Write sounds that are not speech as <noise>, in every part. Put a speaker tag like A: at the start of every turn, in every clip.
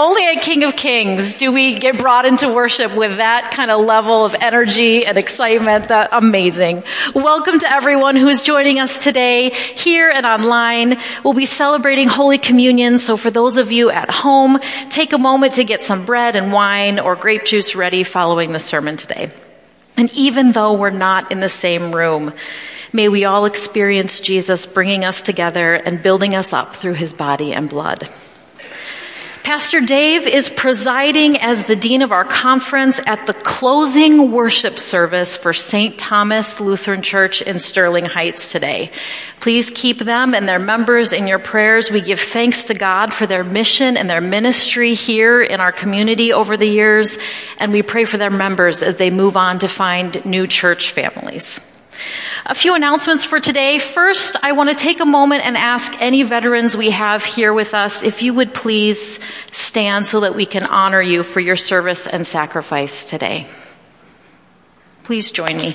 A: Only at King of Kings do we get brought into worship with that kind of level of energy and excitement. That amazing. Welcome to everyone who's joining us today here and online. We'll be celebrating Holy Communion. So for those of you at home, take a moment to get some bread and wine or grape juice ready following the sermon today. And even though we're not in the same room, may we all experience Jesus bringing us together and building us up through his body and blood. Pastor Dave is presiding as the dean of our conference at the closing worship service for St. Thomas Lutheran Church in Sterling Heights today. Please keep them and their members in your prayers. We give thanks to God for their mission and their ministry here in our community over the years, and we pray for their members as they move on to find new church families. A few announcements for today. First, I want to take a moment and ask any veterans we have here with us if you would please stand so that we can honor you for your service and sacrifice today. Please join me.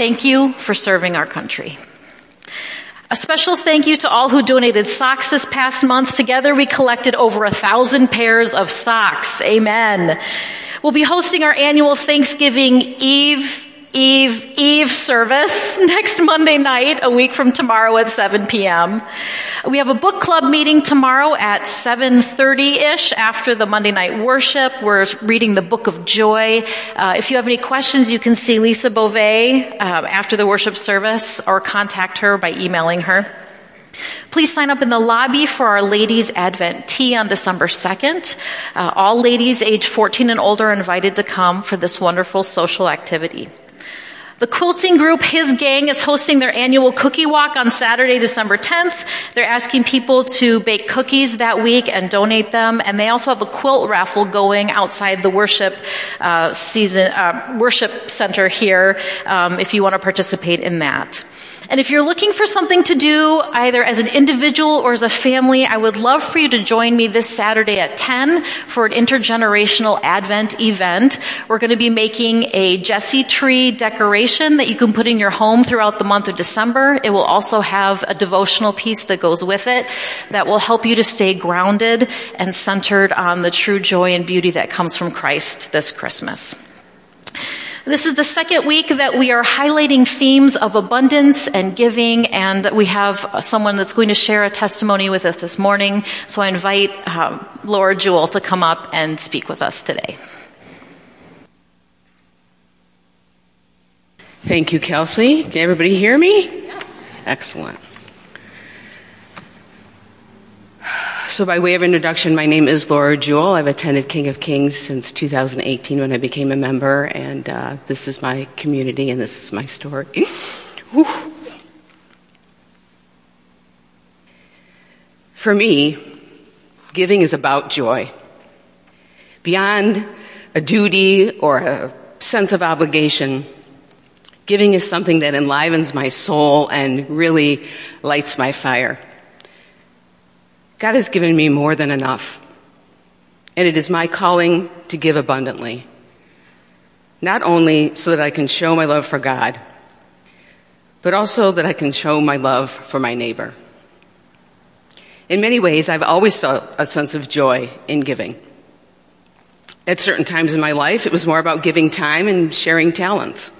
A: Thank you for serving our country. A special thank you to all who donated socks this past month. Together we collected over a thousand pairs of socks. Amen. We'll be hosting our annual Thanksgiving Eve Eve, Eve service <laughs> next Monday night, a week from tomorrow at 7 p.m. We have a book club meeting tomorrow at 7.30ish after the Monday night worship. We're reading the book of joy. Uh, if you have any questions, you can see Lisa Beauvais uh, after the worship service or contact her by emailing her. Please sign up in the lobby for our ladies Advent tea on December 2nd. Uh, all ladies age 14 and older are invited to come for this wonderful social activity. The quilting group, His Gang, is hosting their annual cookie walk on Saturday, December 10th. They're asking people to bake cookies that week and donate them. And they also have a quilt raffle going outside the worship uh, season, uh, worship center here, um, if you want to participate in that. And if you're looking for something to do, either as an individual or as a family, I would love for you to join me this Saturday at 10 for an intergenerational Advent event. We're going to be making a Jesse tree decoration that you can put in your home throughout the month of December. It will also have a devotional piece that goes with it that will help you to stay grounded and centered on the true joy and beauty that comes from Christ this Christmas. This is the second week that we are highlighting themes of abundance and giving, and we have someone that's going to share a testimony with us this morning. So I invite uh, Laura Jewell to come up and speak with us today.
B: Thank you, Kelsey. Can everybody hear me? Yes. Excellent. So, by way of introduction, my name is Laura Jewell. I've attended King of Kings since 2018 when I became a member, and uh, this is my community and this is my story. <laughs> For me, giving is about joy. Beyond a duty or a sense of obligation, giving is something that enlivens my soul and really lights my fire. God has given me more than enough. And it is my calling to give abundantly. Not only so that I can show my love for God, but also that I can show my love for my neighbor. In many ways, I've always felt a sense of joy in giving. At certain times in my life, it was more about giving time and sharing talents.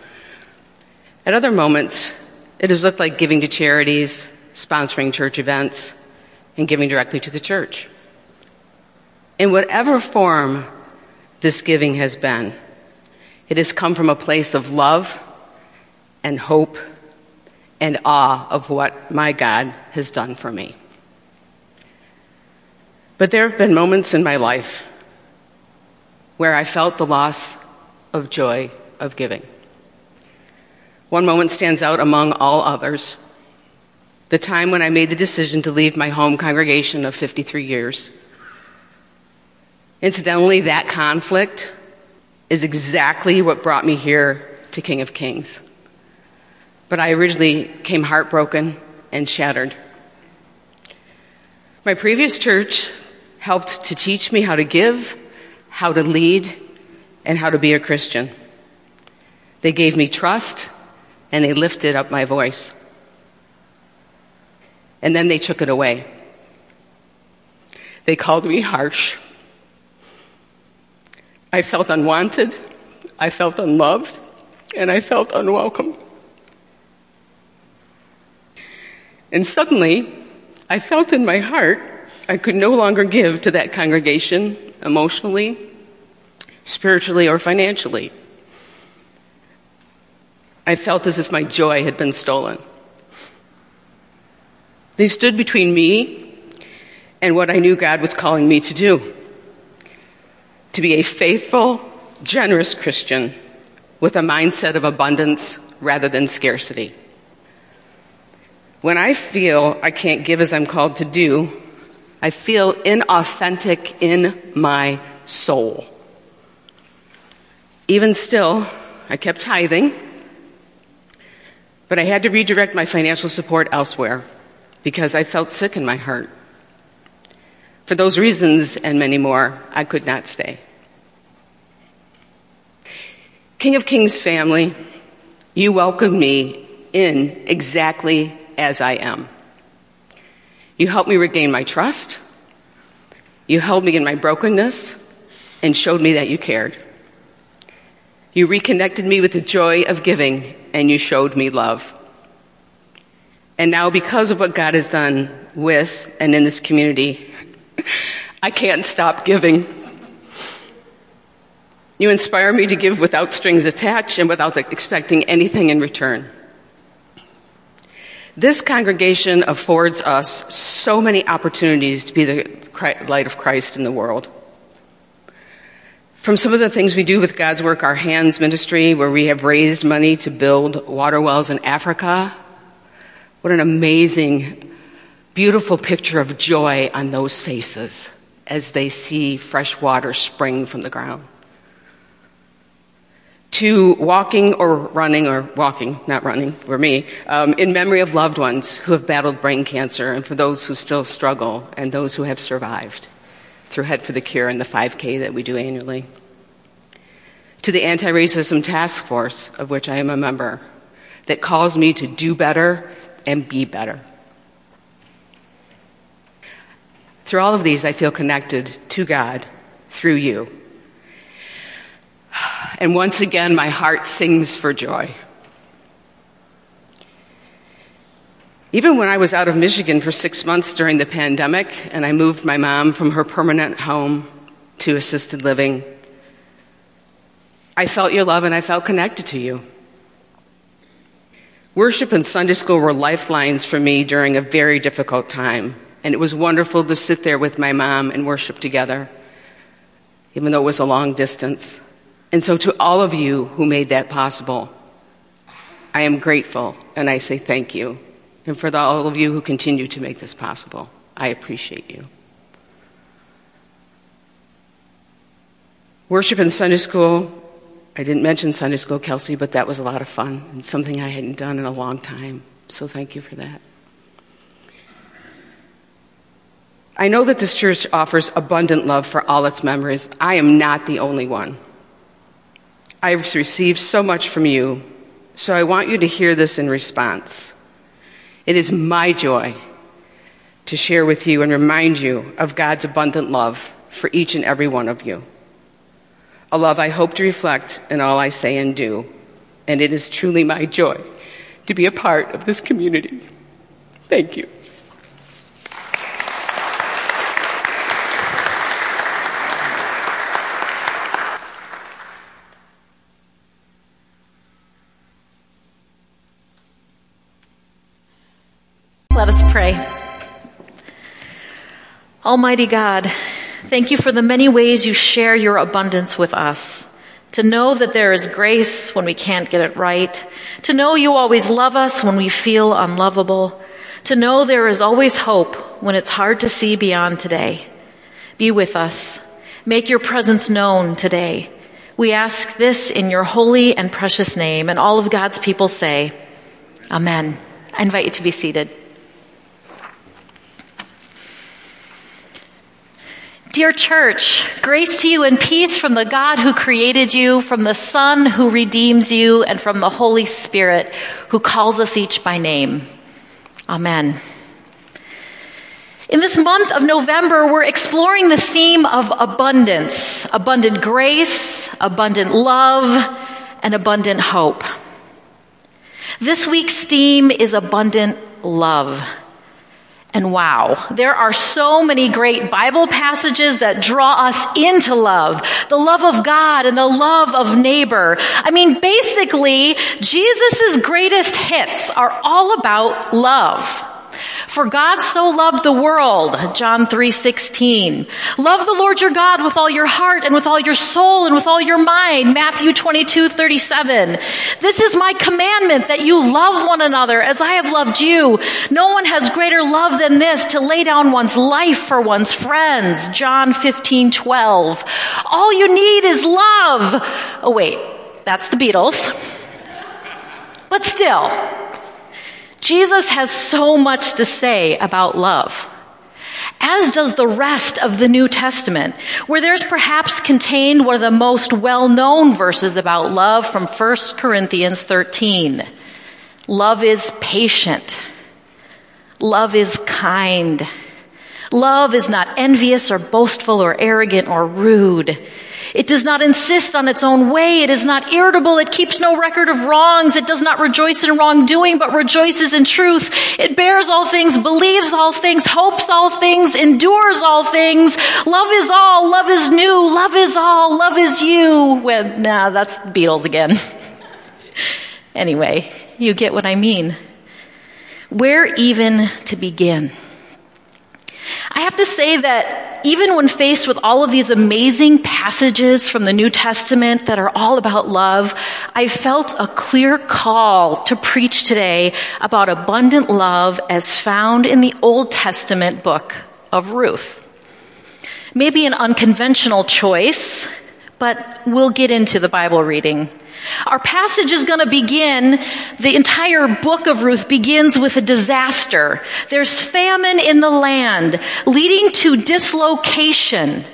B: At other moments, it has looked like giving to charities, sponsoring church events, and giving directly to the church. In whatever form this giving has been, it has come from a place of love and hope and awe of what my God has done for me. But there have been moments in my life where I felt the loss of joy of giving. One moment stands out among all others the time when I made the decision to leave my home congregation of 53 years. Incidentally, that conflict is exactly what brought me here to King of Kings. But I originally came heartbroken and shattered. My previous church helped to teach me how to give, how to lead, and how to be a Christian. They gave me trust and they lifted up my voice. And then they took it away. They called me harsh. I felt unwanted, I felt unloved, and I felt unwelcome. And suddenly, I felt in my heart I could no longer give to that congregation emotionally, spiritually, or financially. I felt as if my joy had been stolen. They stood between me and what I knew God was calling me to do to be a faithful, generous Christian with a mindset of abundance rather than scarcity. When I feel I can't give as I'm called to do, I feel inauthentic in my soul. Even still, I kept tithing, but I had to redirect my financial support elsewhere because I felt sick in my heart. For those reasons and many more, I could not stay. King of Kings family, you welcomed me in exactly as I am. You helped me regain my trust. You held me in my brokenness and showed me that you cared. You reconnected me with the joy of giving and you showed me love. And now, because of what God has done with and in this community, I can't stop giving. You inspire me to give without strings attached and without expecting anything in return. This congregation affords us so many opportunities to be the light of Christ in the world. From some of the things we do with God's work, our hands ministry, where we have raised money to build water wells in Africa. What an amazing, beautiful picture of joy on those faces as they see fresh water spring from the ground to walking or running or walking, not running for me, um, in memory of loved ones who have battled brain cancer and for those who still struggle and those who have survived through Head for the Cure and the 5K that we do annually. To the Anti-Racism Task Force, of which I am a member, that calls me to do better and be better. Through all of these, I feel connected to God through you and once again, my heart sings for joy. Even when I was out of Michigan for six months during the pandemic and I moved my mom from her permanent home to assisted living, I felt your love and I felt connected to you. Worship and Sunday school were lifelines for me during a very difficult time, and it was wonderful to sit there with my mom and worship together, even though it was a long distance. And so, to all of you who made that possible, I am grateful and I say thank you. And for the, all of you who continue to make this possible, I appreciate you. Worship in Sunday school, I didn't mention Sunday school, Kelsey, but that was a lot of fun and something I hadn't done in a long time. So thank you for that. I know that this church offers abundant love for all its members. I am not the only one. I've received so much from you, so I want you to hear this in response. It is my joy to share with you and remind you of God's abundant love for each and every one of you. A love I hope to reflect in all I say and do. And it is truly my joy to be a part of this community. Thank you.
A: Let us pray. Almighty God, thank you for the many ways you share your abundance with us. To know that there is grace when we can't get it right. To know you always love us when we feel unlovable. To know there is always hope when it's hard to see beyond today. Be with us. Make your presence known today. We ask this in your holy and precious name, and all of God's people say, Amen. I invite you to be seated. Dear church, grace to you and peace from the God who created you, from the Son who redeems you, and from the Holy Spirit who calls us each by name. Amen. In this month of November, we're exploring the theme of abundance, abundant grace, abundant love, and abundant hope. This week's theme is abundant love. And wow, there are so many great Bible passages that draw us into love. The love of God and the love of neighbor. I mean, basically, Jesus' greatest hits are all about love. For God so loved the world, John 3:16. Love the Lord your God with all your heart and with all your soul and with all your mind, Matthew 22:37. This is my commandment that you love one another as I have loved you. No one has greater love than this to lay down one's life for one's friends, John 15:12. All you need is love. Oh wait, that's the Beatles. But still, Jesus has so much to say about love. As does the rest of the New Testament, where there's perhaps contained one of the most well-known verses about love from 1 Corinthians 13. Love is patient. Love is kind. Love is not envious or boastful or arrogant or rude. It does not insist on its own way. It is not irritable. It keeps no record of wrongs. It does not rejoice in wrongdoing, but rejoices in truth. It bears all things, believes all things, hopes all things, endures all things. Love is all. Love is new. Love is all. Love is you. Well, nah, that's the Beatles again. <laughs> anyway, you get what I mean. Where even to begin? I have to say that even when faced with all of these amazing passages from the New Testament that are all about love, I felt a clear call to preach today about abundant love as found in the Old Testament book of Ruth. Maybe an unconventional choice, but we'll get into the Bible reading. Our passage is going to begin, the entire book of Ruth begins with a disaster. There's famine in the land, leading to dislocation.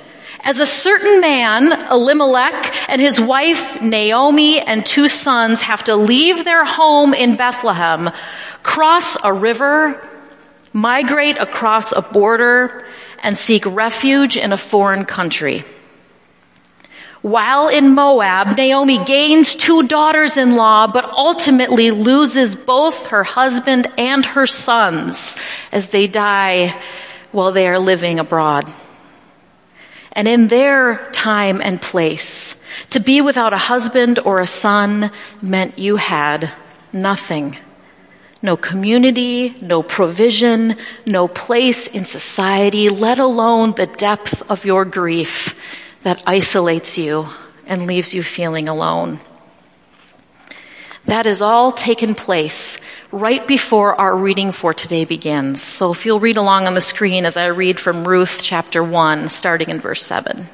A: As a certain man, Elimelech, and his wife, Naomi, and two sons have to leave their home in Bethlehem, cross a river, migrate across a border, and seek refuge in a foreign country. While in Moab, Naomi gains two daughters-in-law, but ultimately loses both her husband and her sons as they die while they are living abroad. And in their time and place, to be without a husband or a son meant you had nothing. No community, no provision, no place in society, let alone the depth of your grief that isolates you and leaves you feeling alone. That has all taken place right before our reading for today begins. So if you'll read along on the screen as I read from Ruth chapter 1, starting in verse 7.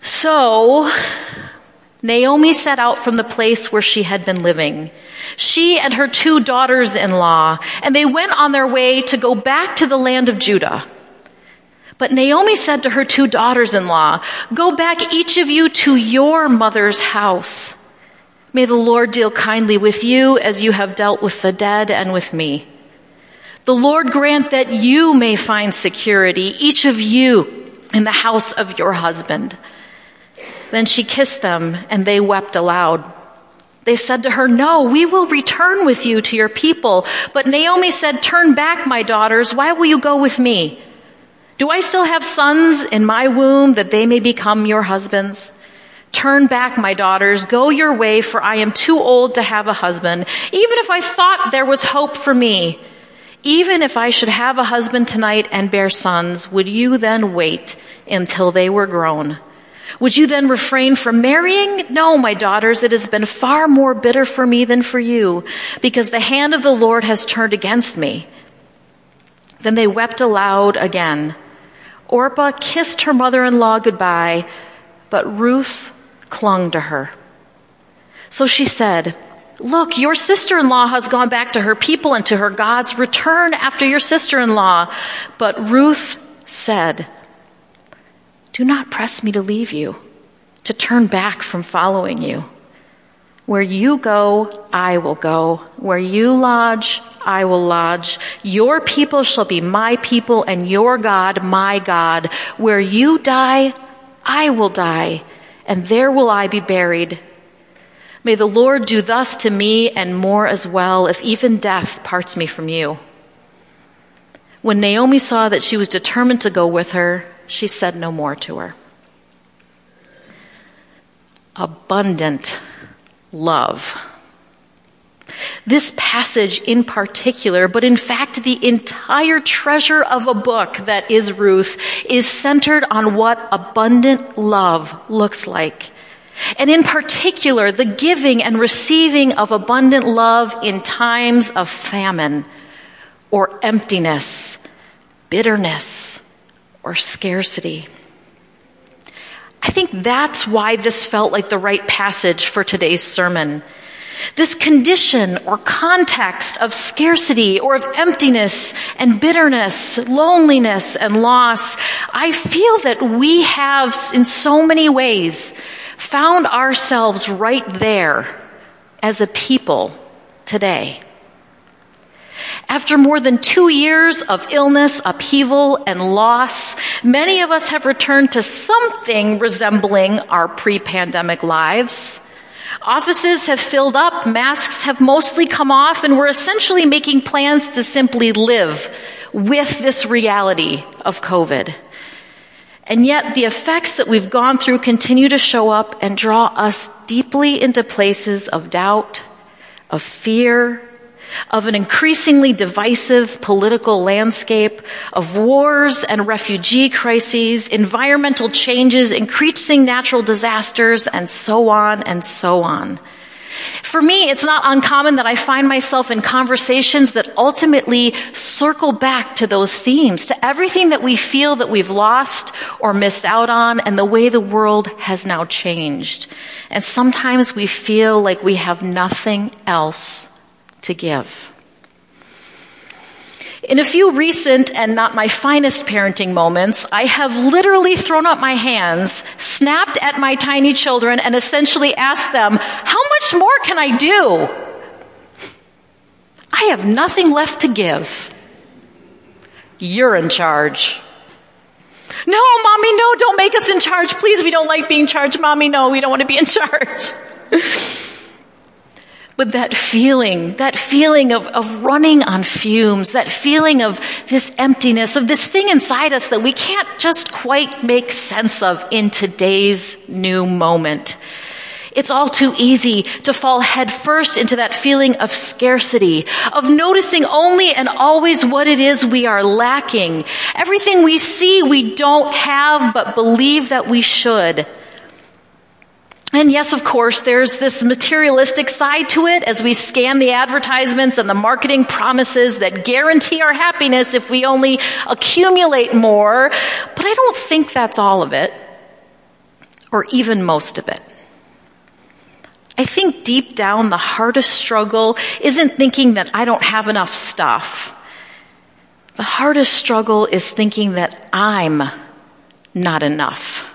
A: So, Naomi set out from the place where she had been living. She and her two daughters-in-law, and they went on their way to go back to the land of Judah. But Naomi said to her two daughters-in-law, go back each of you to your mother's house. May the Lord deal kindly with you as you have dealt with the dead and with me. The Lord grant that you may find security, each of you in the house of your husband. Then she kissed them and they wept aloud. They said to her, no, we will return with you to your people. But Naomi said, turn back, my daughters. Why will you go with me? Do I still have sons in my womb that they may become your husbands? Turn back, my daughters, go your way, for I am too old to have a husband. Even if I thought there was hope for me, even if I should have a husband tonight and bear sons, would you then wait until they were grown? Would you then refrain from marrying? No, my daughters, it has been far more bitter for me than for you, because the hand of the Lord has turned against me. Then they wept aloud again. Orpah kissed her mother-in-law goodbye, but Ruth clung to her. So she said, Look, your sister-in-law has gone back to her people and to her gods. Return after your sister-in-law. But Ruth said, Do not press me to leave you, to turn back from following you. Where you go, I will go. Where you lodge, I will lodge. Your people shall be my people and your God my God. Where you die, I will die and there will I be buried. May the Lord do thus to me and more as well if even death parts me from you. When Naomi saw that she was determined to go with her, she said no more to her. Abundant love. This passage in particular, but in fact the entire treasure of a book that is Ruth, is centered on what abundant love looks like. And in particular, the giving and receiving of abundant love in times of famine or emptiness, bitterness, or scarcity. I think that's why this felt like the right passage for today's sermon. This condition or context of scarcity or of emptiness and bitterness, loneliness and loss, I feel that we have in so many ways found ourselves right there as a people today. After more than two years of illness, upheaval, and loss, many of us have returned to something resembling our pre-pandemic lives. Offices have filled up, masks have mostly come off, and we're essentially making plans to simply live with this reality of COVID. And yet the effects that we've gone through continue to show up and draw us deeply into places of doubt, of fear, of an increasingly divisive political landscape, of wars and refugee crises, environmental changes, increasing natural disasters, and so on and so on. For me, it's not uncommon that I find myself in conversations that ultimately circle back to those themes, to everything that we feel that we've lost or missed out on and the way the world has now changed. And sometimes we feel like we have nothing else to give. In a few recent and not my finest parenting moments, I have literally thrown up my hands, snapped at my tiny children, and essentially asked them, how much more can I do? I have nothing left to give. You're in charge. No, mommy, no, don't make us in charge. Please, we don't like being charged. Mommy, no, we don't want to be in charge. <laughs> But that feeling, that feeling of, of running on fumes, that feeling of this emptiness, of this thing inside us that we can't just quite make sense of in today's new moment. It's all too easy to fall headfirst into that feeling of scarcity, of noticing only and always what it is we are lacking. Everything we see we don't have but believe that we should. And yes, of course, there's this materialistic side to it as we scan the advertisements and the marketing promises that guarantee our happiness if we only accumulate more. But I don't think that's all of it, or even most of it. I think deep down the hardest struggle isn't thinking that I don't have enough stuff. The hardest struggle is thinking that I'm not enough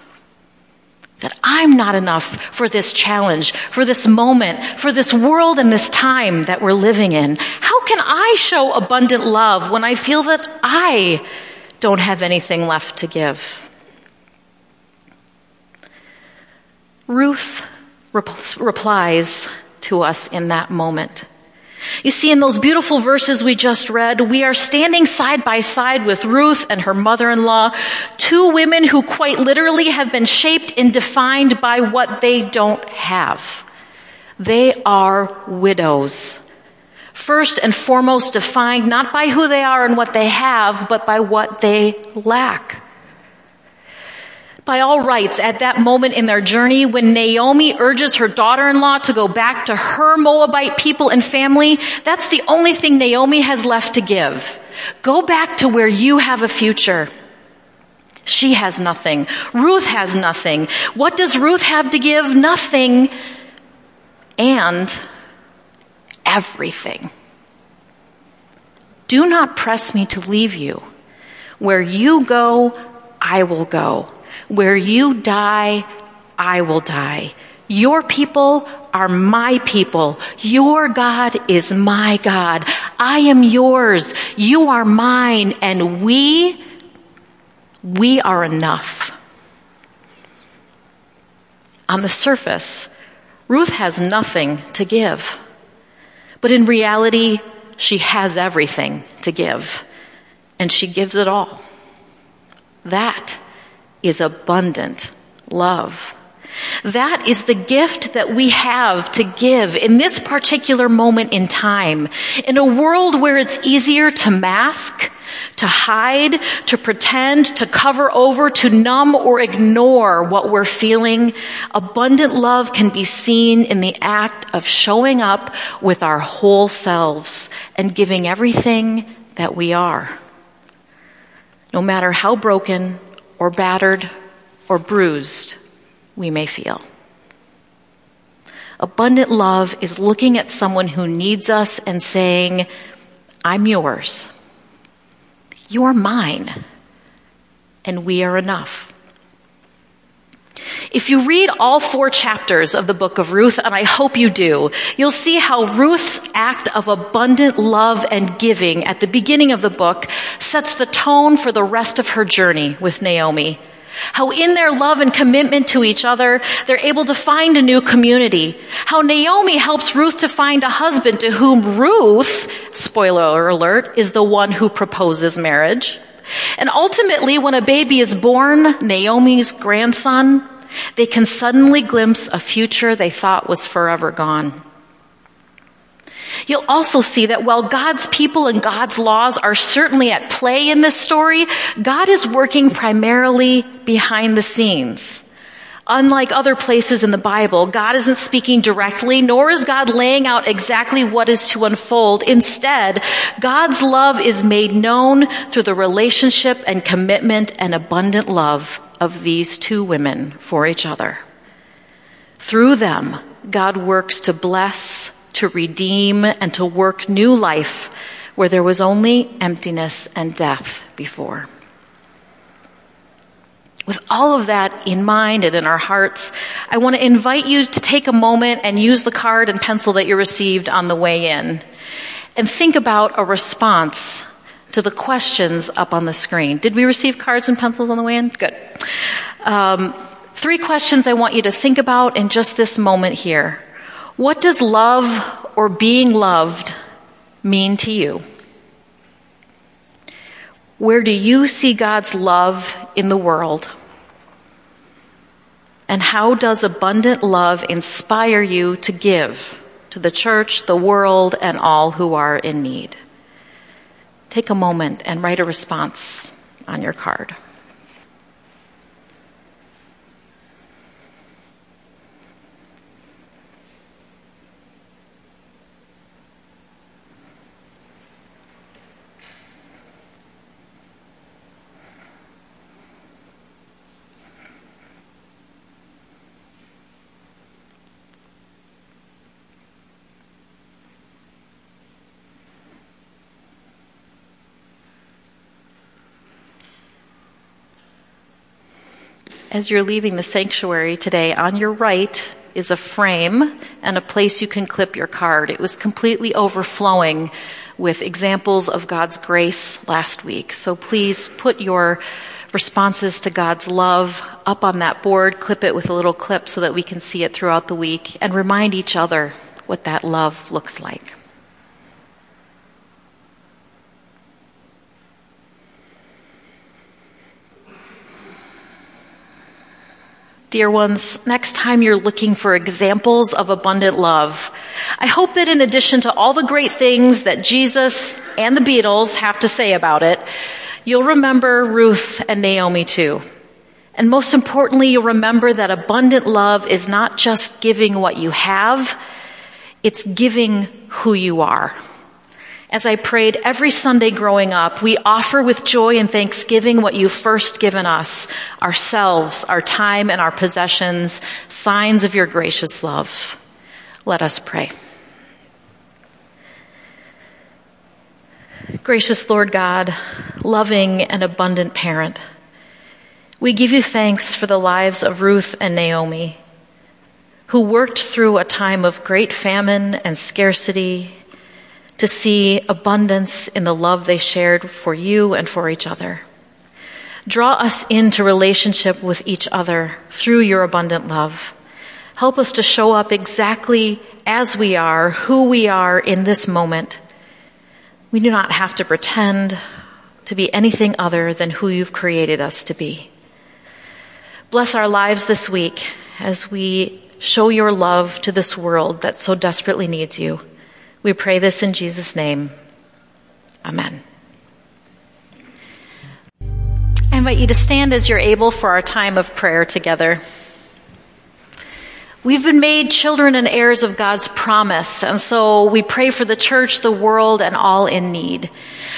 A: I'm not enough for this challenge, for this moment, for this world and this time that we're living in. How can I show abundant love when I feel that I don't have anything left to give? Ruth rep- replies to us in that moment. You see, in those beautiful verses we just read, we are standing side by side with Ruth and her mother-in-law, two women who quite literally have been shaped and defined by what they don't have. They are widows. First and foremost defined not by who they are and what they have, but by what they lack by all rights at that moment in their journey when Naomi urges her daughter-in-law to go back to her Moabite people and family, that's the only thing Naomi has left to give. Go back to where you have a future. She has nothing. Ruth has nothing. What does Ruth have to give? Nothing and everything. Do not press me to leave you. Where you go, I will go. Where you die, I will die. Your people are my people. Your God is my God. I am yours. You are mine. And we, we are enough. On the surface, Ruth has nothing to give. But in reality, she has everything to give. And she gives it all. That is abundant love. That is the gift that we have to give in this particular moment in time. In a world where it's easier to mask, to hide, to pretend, to cover over, to numb or ignore what we're feeling, abundant love can be seen in the act of showing up with our whole selves and giving everything that we are. No matter how broken or battered or bruised we may feel. Abundant love is looking at someone who needs us and saying, I'm yours. You're mine. And we are enough. If you read all four chapters of the book of Ruth, and I hope you do, you'll see how Ruth's act of abundant love and giving at the beginning of the book sets the tone for the rest of her journey with Naomi how in their love and commitment to each other, they're able to find a new community. How Naomi helps Ruth to find a husband to whom Ruth, spoiler alert, is the one who proposes marriage. And ultimately, when a baby is born, Naomi's grandson, they can suddenly glimpse a future they thought was forever gone. You'll also see that while God's people and God's laws are certainly at play in this story, God is working primarily behind the scenes. Unlike other places in the Bible, God isn't speaking directly, nor is God laying out exactly what is to unfold. Instead, God's love is made known through the relationship and commitment and abundant love of these two women for each other. Through them, God works to bless, to redeem, and to work new life where there was only emptiness and death before. With all of that in mind and in our hearts, I want to invite you to take a moment and use the card and pencil that you received on the way in and think about a response to the questions up on the screen. Did we receive cards and pencils on the way in? Good. Um, three questions I want you to think about in just this moment here. What does love or being loved mean to you? Where do you see God's love in the world? And how does abundant love inspire you to give to the church, the world, and all who are in need? Take a moment and write a response on your card. As you're leaving the sanctuary today, on your right is a frame and a place you can clip your card. It was completely overflowing with examples of God's grace last week. So please put your responses to God's love up on that board, clip it with a little clip so that we can see it throughout the week and remind each other what that love looks like. Dear ones, next time you're looking for examples of abundant love, I hope that in addition to all the great things that Jesus and the Beatles have to say about it, you'll remember Ruth and Naomi too. And most importantly, you'll remember that abundant love is not just giving what you have, it's giving who you are. As I prayed every Sunday growing up, we offer with joy and thanksgiving what you've first given us, ourselves, our time and our possessions, signs of your gracious love. Let us pray. Gracious Lord God, loving and abundant parent, we give you thanks for the lives of Ruth and Naomi who worked through a time of great famine and scarcity to see abundance in the love they shared for you and for each other. Draw us into relationship with each other through your abundant love. Help us to show up exactly as we are, who we are in this moment. We do not have to pretend to be anything other than who you've created us to be. Bless our lives this week as we show your love to this world that so desperately needs you. We pray this in Jesus' name. Amen. I invite you to stand as you're able for our time of prayer together. We've been made children and heirs of God's promise, and so we pray for the church, the world, and all in need.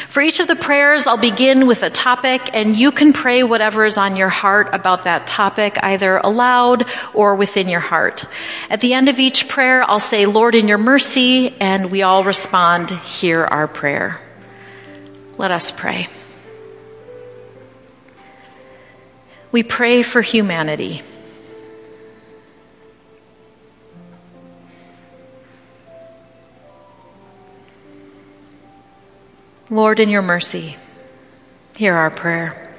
A: For each of the prayers, I'll begin with a topic, and you can pray whatever is on your heart about that topic, either aloud or within your heart. At the end of each prayer, I'll say, Lord, in your mercy, and we all respond, hear our prayer. Let us pray. We pray for humanity. Lord, in your mercy, hear our prayer.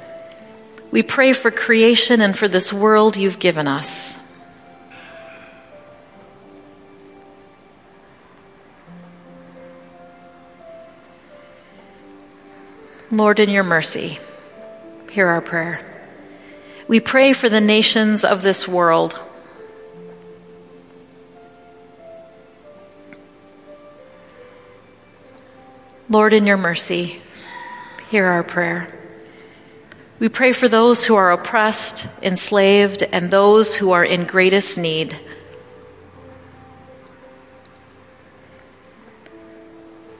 A: We pray for creation and for this world you've given us. Lord, in your mercy, hear our prayer. We pray for the nations of this world. Lord, in your mercy, hear our prayer. We pray for those who are oppressed, enslaved, and those who are in greatest need.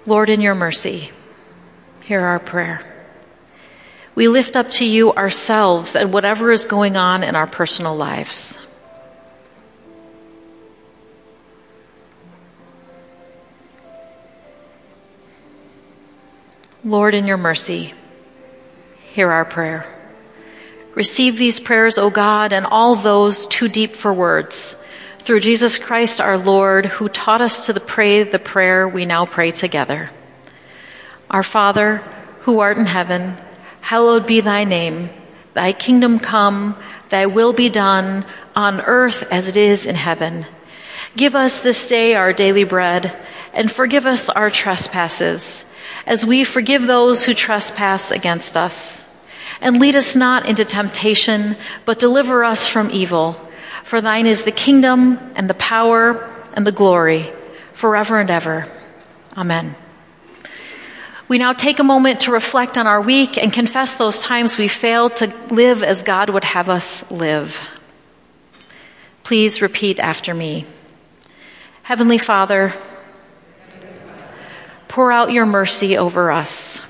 A: Lord, in your mercy, hear our prayer. We lift up to you ourselves and whatever is going on in our personal lives. Lord, in your mercy, hear our prayer. Receive these prayers, O God, and all those too deep for words, through Jesus Christ our Lord, who taught us to pray the prayer we now pray together. Our Father, who art in heaven, hallowed be thy name. Thy kingdom come, thy will be done, on earth as it is in heaven. Give us this day our daily bread, and forgive us our trespasses as we forgive those who trespass against us. And lead us not into temptation, but deliver us from evil. For thine is the kingdom and the power and the glory forever and ever. Amen. We now take a moment to reflect on our week and confess those times we failed to live as God would have us live. Please repeat after me. Heavenly Father, Pour out your mercy over us.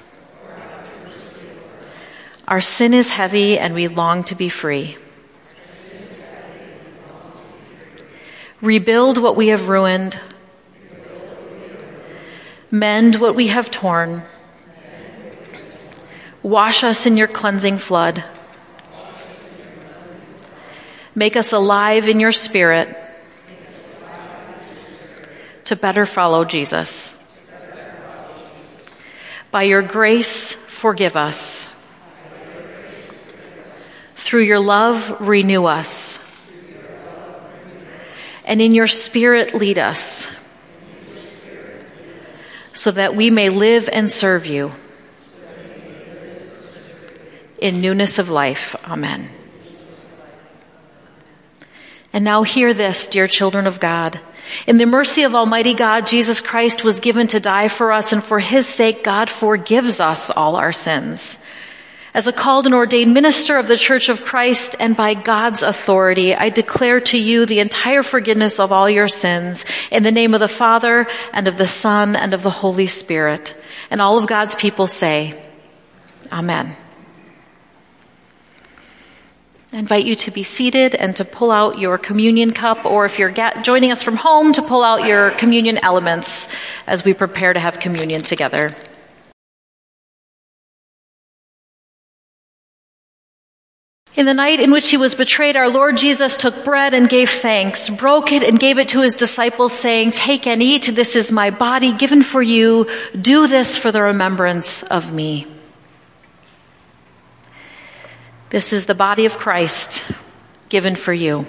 A: Our sin is heavy and we long to be free. Rebuild what we have ruined. Mend what we have torn. Wash us in your cleansing flood. Make us alive in your spirit to better follow Jesus. By your grace, forgive us. Through your love, renew us. And in your spirit, lead us. So that we may live and serve you. In newness of life. Amen. And now hear this, dear children of God. In the mercy of Almighty God, Jesus Christ was given to die for us, and for his sake, God forgives us all our sins. As a called and ordained minister of the Church of Christ and by God's authority, I declare to you the entire forgiveness of all your sins in the name of the Father and of the Son and of the Holy Spirit. And all of God's people say, Amen. I invite you to be seated and to pull out your communion cup, or if you're joining us from home, to pull out your communion elements as we prepare to have communion together. In the night in which he was betrayed, our Lord Jesus took bread and gave thanks, broke it and gave it to his disciples saying, take and eat. This is my body given for you. Do this for the remembrance of me. This is the body of Christ given for you.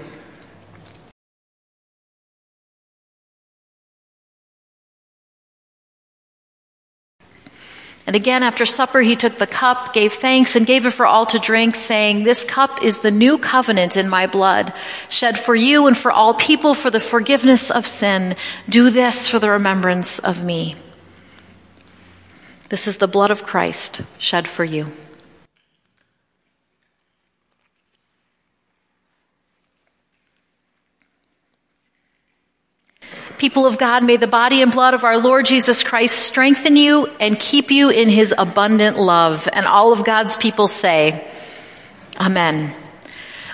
A: And again, after supper, he took the cup, gave thanks, and gave it for all to drink, saying, This cup is the new covenant in my blood, shed for you and for all people for the forgiveness of sin. Do this for the remembrance of me. This is the blood of Christ shed for you. People of God, may the body and blood of our Lord Jesus Christ strengthen you and keep you in his abundant love. And all of God's people say, Amen.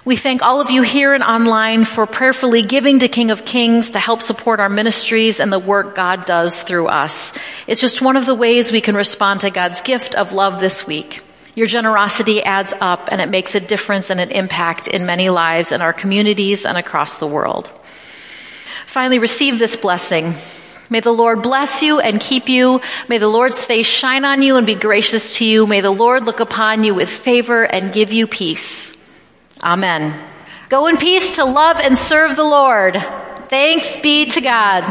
A: We thank all of you here and online for prayerfully giving to King of Kings to help support our ministries and the work God does through us. It's just one of the ways we can respond to God's gift of love this week. Your generosity adds up and it makes a difference and an impact in many lives in our communities and across the world. Finally, receive this blessing. May the Lord bless you and keep you. May the Lord's face shine on you and be gracious to you. May the Lord look upon you with favor and give you peace. Amen. Go in peace to love and serve the Lord. Thanks be to God.